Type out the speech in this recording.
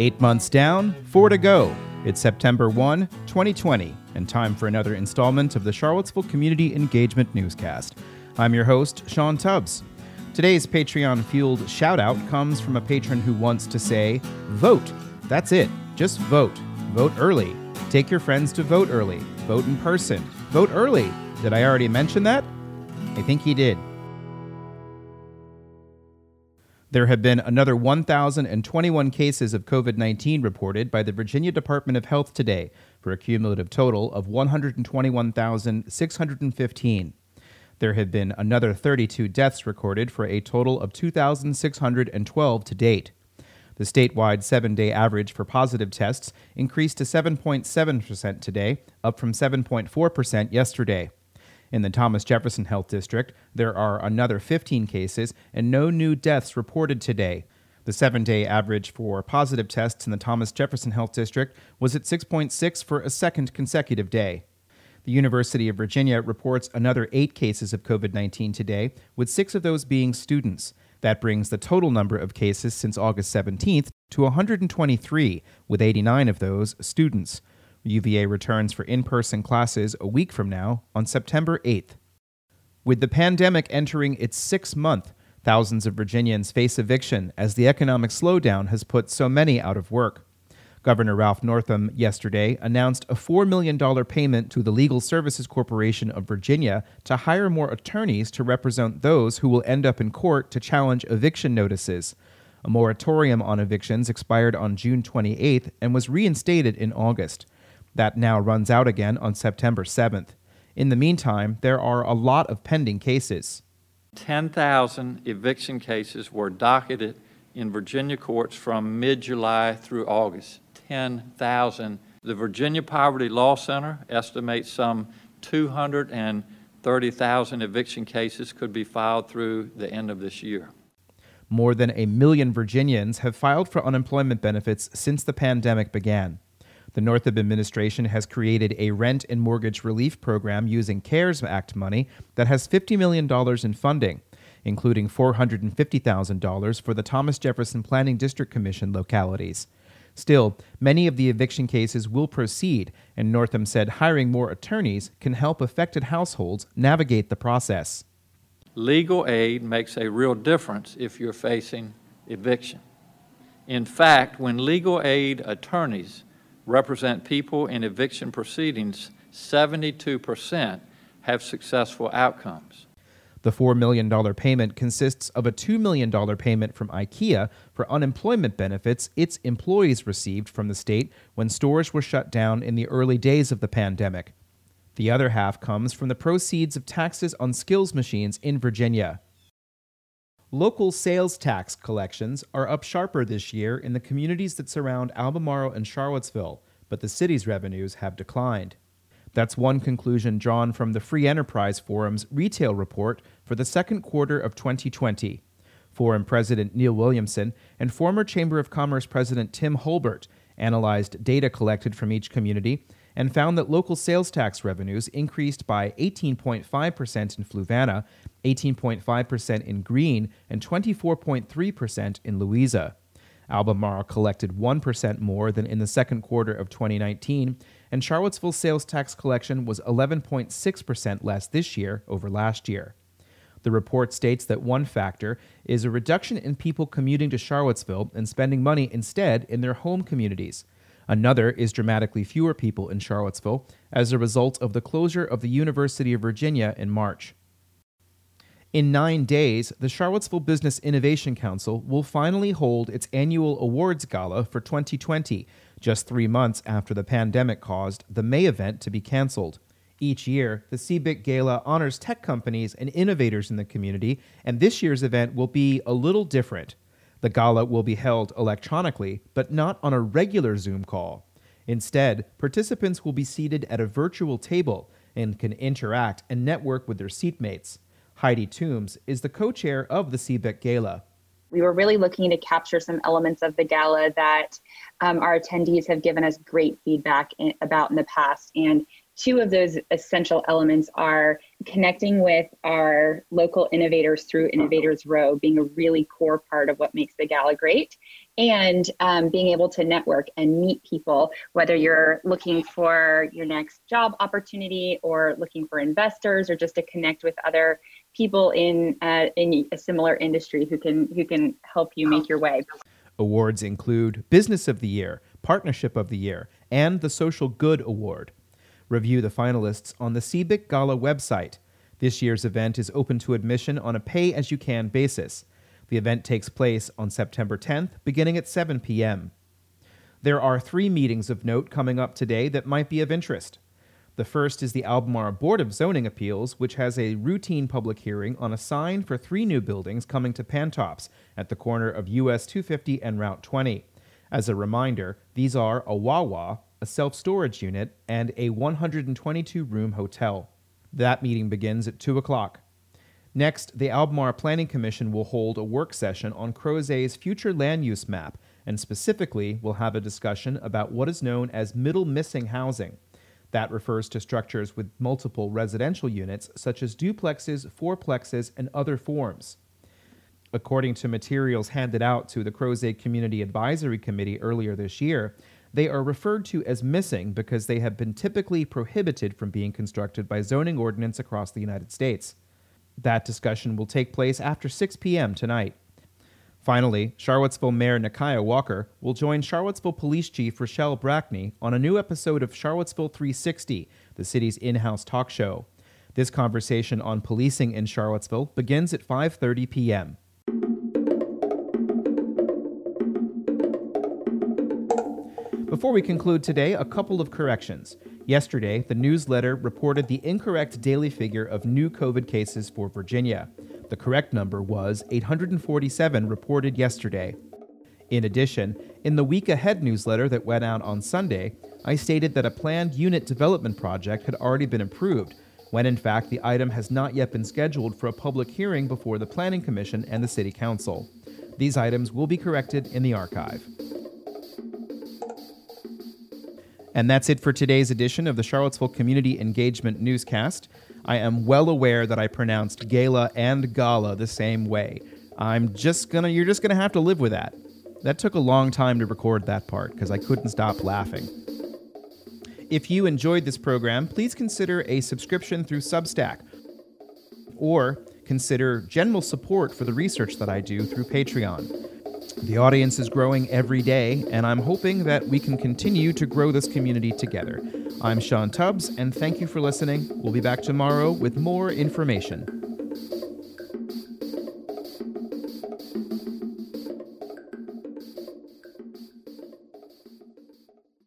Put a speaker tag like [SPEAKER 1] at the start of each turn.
[SPEAKER 1] Eight months down, four to go. It's September 1, 2020, and time for another installment of the Charlottesville Community Engagement Newscast. I'm your host, Sean Tubbs. Today's Patreon fueled shout out comes from a patron who wants to say, Vote. That's it. Just vote. Vote early. Take your friends to vote early. Vote in person. Vote early. Did I already mention that? I think he did. There have been another 1,021 cases of COVID 19 reported by the Virginia Department of Health today, for a cumulative total of 121,615. There have been another 32 deaths recorded for a total of 2,612 to date. The statewide seven day average for positive tests increased to 7.7% today, up from 7.4% yesterday. In the Thomas Jefferson Health District, there are another 15 cases and no new deaths reported today. The seven day average for positive tests in the Thomas Jefferson Health District was at 6.6 for a second consecutive day. The University of Virginia reports another eight cases of COVID 19 today, with six of those being students. That brings the total number of cases since August 17th to 123, with 89 of those students. UVA returns for in person classes a week from now on September 8th. With the pandemic entering its sixth month, thousands of Virginians face eviction as the economic slowdown has put so many out of work. Governor Ralph Northam yesterday announced a $4 million payment to the Legal Services Corporation of Virginia to hire more attorneys to represent those who will end up in court to challenge eviction notices. A moratorium on evictions expired on June 28th and was reinstated in August. That now runs out again on September 7th. In the meantime, there are a lot of pending cases.
[SPEAKER 2] 10,000 eviction cases were docketed in Virginia courts from mid July through August. 10,000. The Virginia Poverty Law Center estimates some 230,000 eviction cases could be filed through the end of this year.
[SPEAKER 1] More than a million Virginians have filed for unemployment benefits since the pandemic began. The Northam administration has created a rent and mortgage relief program using CARES Act money that has $50 million in funding, including $450,000 for the Thomas Jefferson Planning District Commission localities. Still, many of the eviction cases will proceed, and Northam said hiring more attorneys can help affected households navigate the process.
[SPEAKER 2] Legal aid makes a real difference if you're facing eviction. In fact, when legal aid attorneys represent people in eviction proceedings, 72% have successful outcomes.
[SPEAKER 1] The $4 million payment consists of a $2 million payment from IKEA for unemployment benefits its employees received from the state when stores were shut down in the early days of the pandemic. The other half comes from the proceeds of taxes on skills machines in Virginia. Local sales tax collections are up sharper this year in the communities that surround Albemarle and Charlottesville, but the city's revenues have declined. That's one conclusion drawn from the Free Enterprise Forum's retail report for the second quarter of 2020. Forum President Neil Williamson and former Chamber of Commerce President Tim Hulbert analyzed data collected from each community and found that local sales tax revenues increased by 18.5% in Fluvanna, 18.5% in Greene, and 24.3% in Louisa. Albemarle collected 1% more than in the second quarter of 2019, and Charlottesville's sales tax collection was 11.6% less this year over last year. The report states that one factor is a reduction in people commuting to Charlottesville and spending money instead in their home communities. Another is dramatically fewer people in Charlottesville as a result of the closure of the University of Virginia in March. In nine days, the Charlottesville Business Innovation Council will finally hold its annual awards gala for 2020, just three months after the pandemic caused the May event to be canceled. Each year, the CBIC Gala honors tech companies and innovators in the community, and this year's event will be a little different. The gala will be held electronically, but not on a regular Zoom call. Instead, participants will be seated at a virtual table and can interact and network with their seatmates. Heidi Toombs is the co chair of the CBIC Gala.
[SPEAKER 3] We were really looking to capture some elements of the gala that um, our attendees have given us great feedback in, about in the past. And two of those essential elements are connecting with our local innovators through Innovators Row, being a really core part of what makes the gala great, and um, being able to network and meet people, whether you're looking for your next job opportunity or looking for investors or just to connect with other people in uh, in a similar industry who can who can help you make your way.
[SPEAKER 1] Awards include Business of the Year, Partnership of the Year, and the Social Good Award. Review the finalists on the CBIC Gala website. This year's event is open to admission on a pay as you can basis. The event takes place on September 10th, beginning at 7 p.m. There are three meetings of note coming up today that might be of interest. The first is the Albemarle Board of Zoning Appeals, which has a routine public hearing on a sign for three new buildings coming to Pantops at the corner of US 250 and Route 20. As a reminder, these are a Wawa, a self storage unit, and a 122 room hotel. That meeting begins at 2 o'clock. Next, the Albemarle Planning Commission will hold a work session on Crozet's future land use map, and specifically will have a discussion about what is known as middle missing housing. That refers to structures with multiple residential units, such as duplexes, fourplexes, and other forms. According to materials handed out to the Crozet Community Advisory Committee earlier this year, they are referred to as missing because they have been typically prohibited from being constructed by zoning ordinance across the United States. That discussion will take place after 6 p.m. tonight. Finally, Charlottesville Mayor Nikuyah Walker will join Charlottesville Police Chief RaShall Brackney on a new episode of Charlottesville 360, the city's in-house talk show. This conversation on policing in Charlottesville begins at 5:30 p.m. Before we conclude today, a couple of corrections. Yesterday, the newsletter reported the incorrect daily figure of new COVID cases for Virginia. The correct number was 847 reported yesterday. In addition, in the Week Ahead newsletter that went out on Sunday, I stated that a planned unit development project had already been approved, when in fact the item has not yet been scheduled for a public hearing before the Planning Commission and the City Council. These items will be corrected in the archive. And that's it for today's edition of the Charlottesville Community Engagement Newscast. I am well aware that I pronounced gala and gala the same way. I'm just gonna, you're just gonna have to live with that. That took a long time to record that part because I couldn't stop laughing. If you enjoyed this program, please consider a subscription through Substack or consider general support for the research that I do through Patreon. The audience is growing every day, and I'm hoping that we can continue to grow this community together. I'm Sean Tubbs, and thank you for listening. We'll be back tomorrow with more information.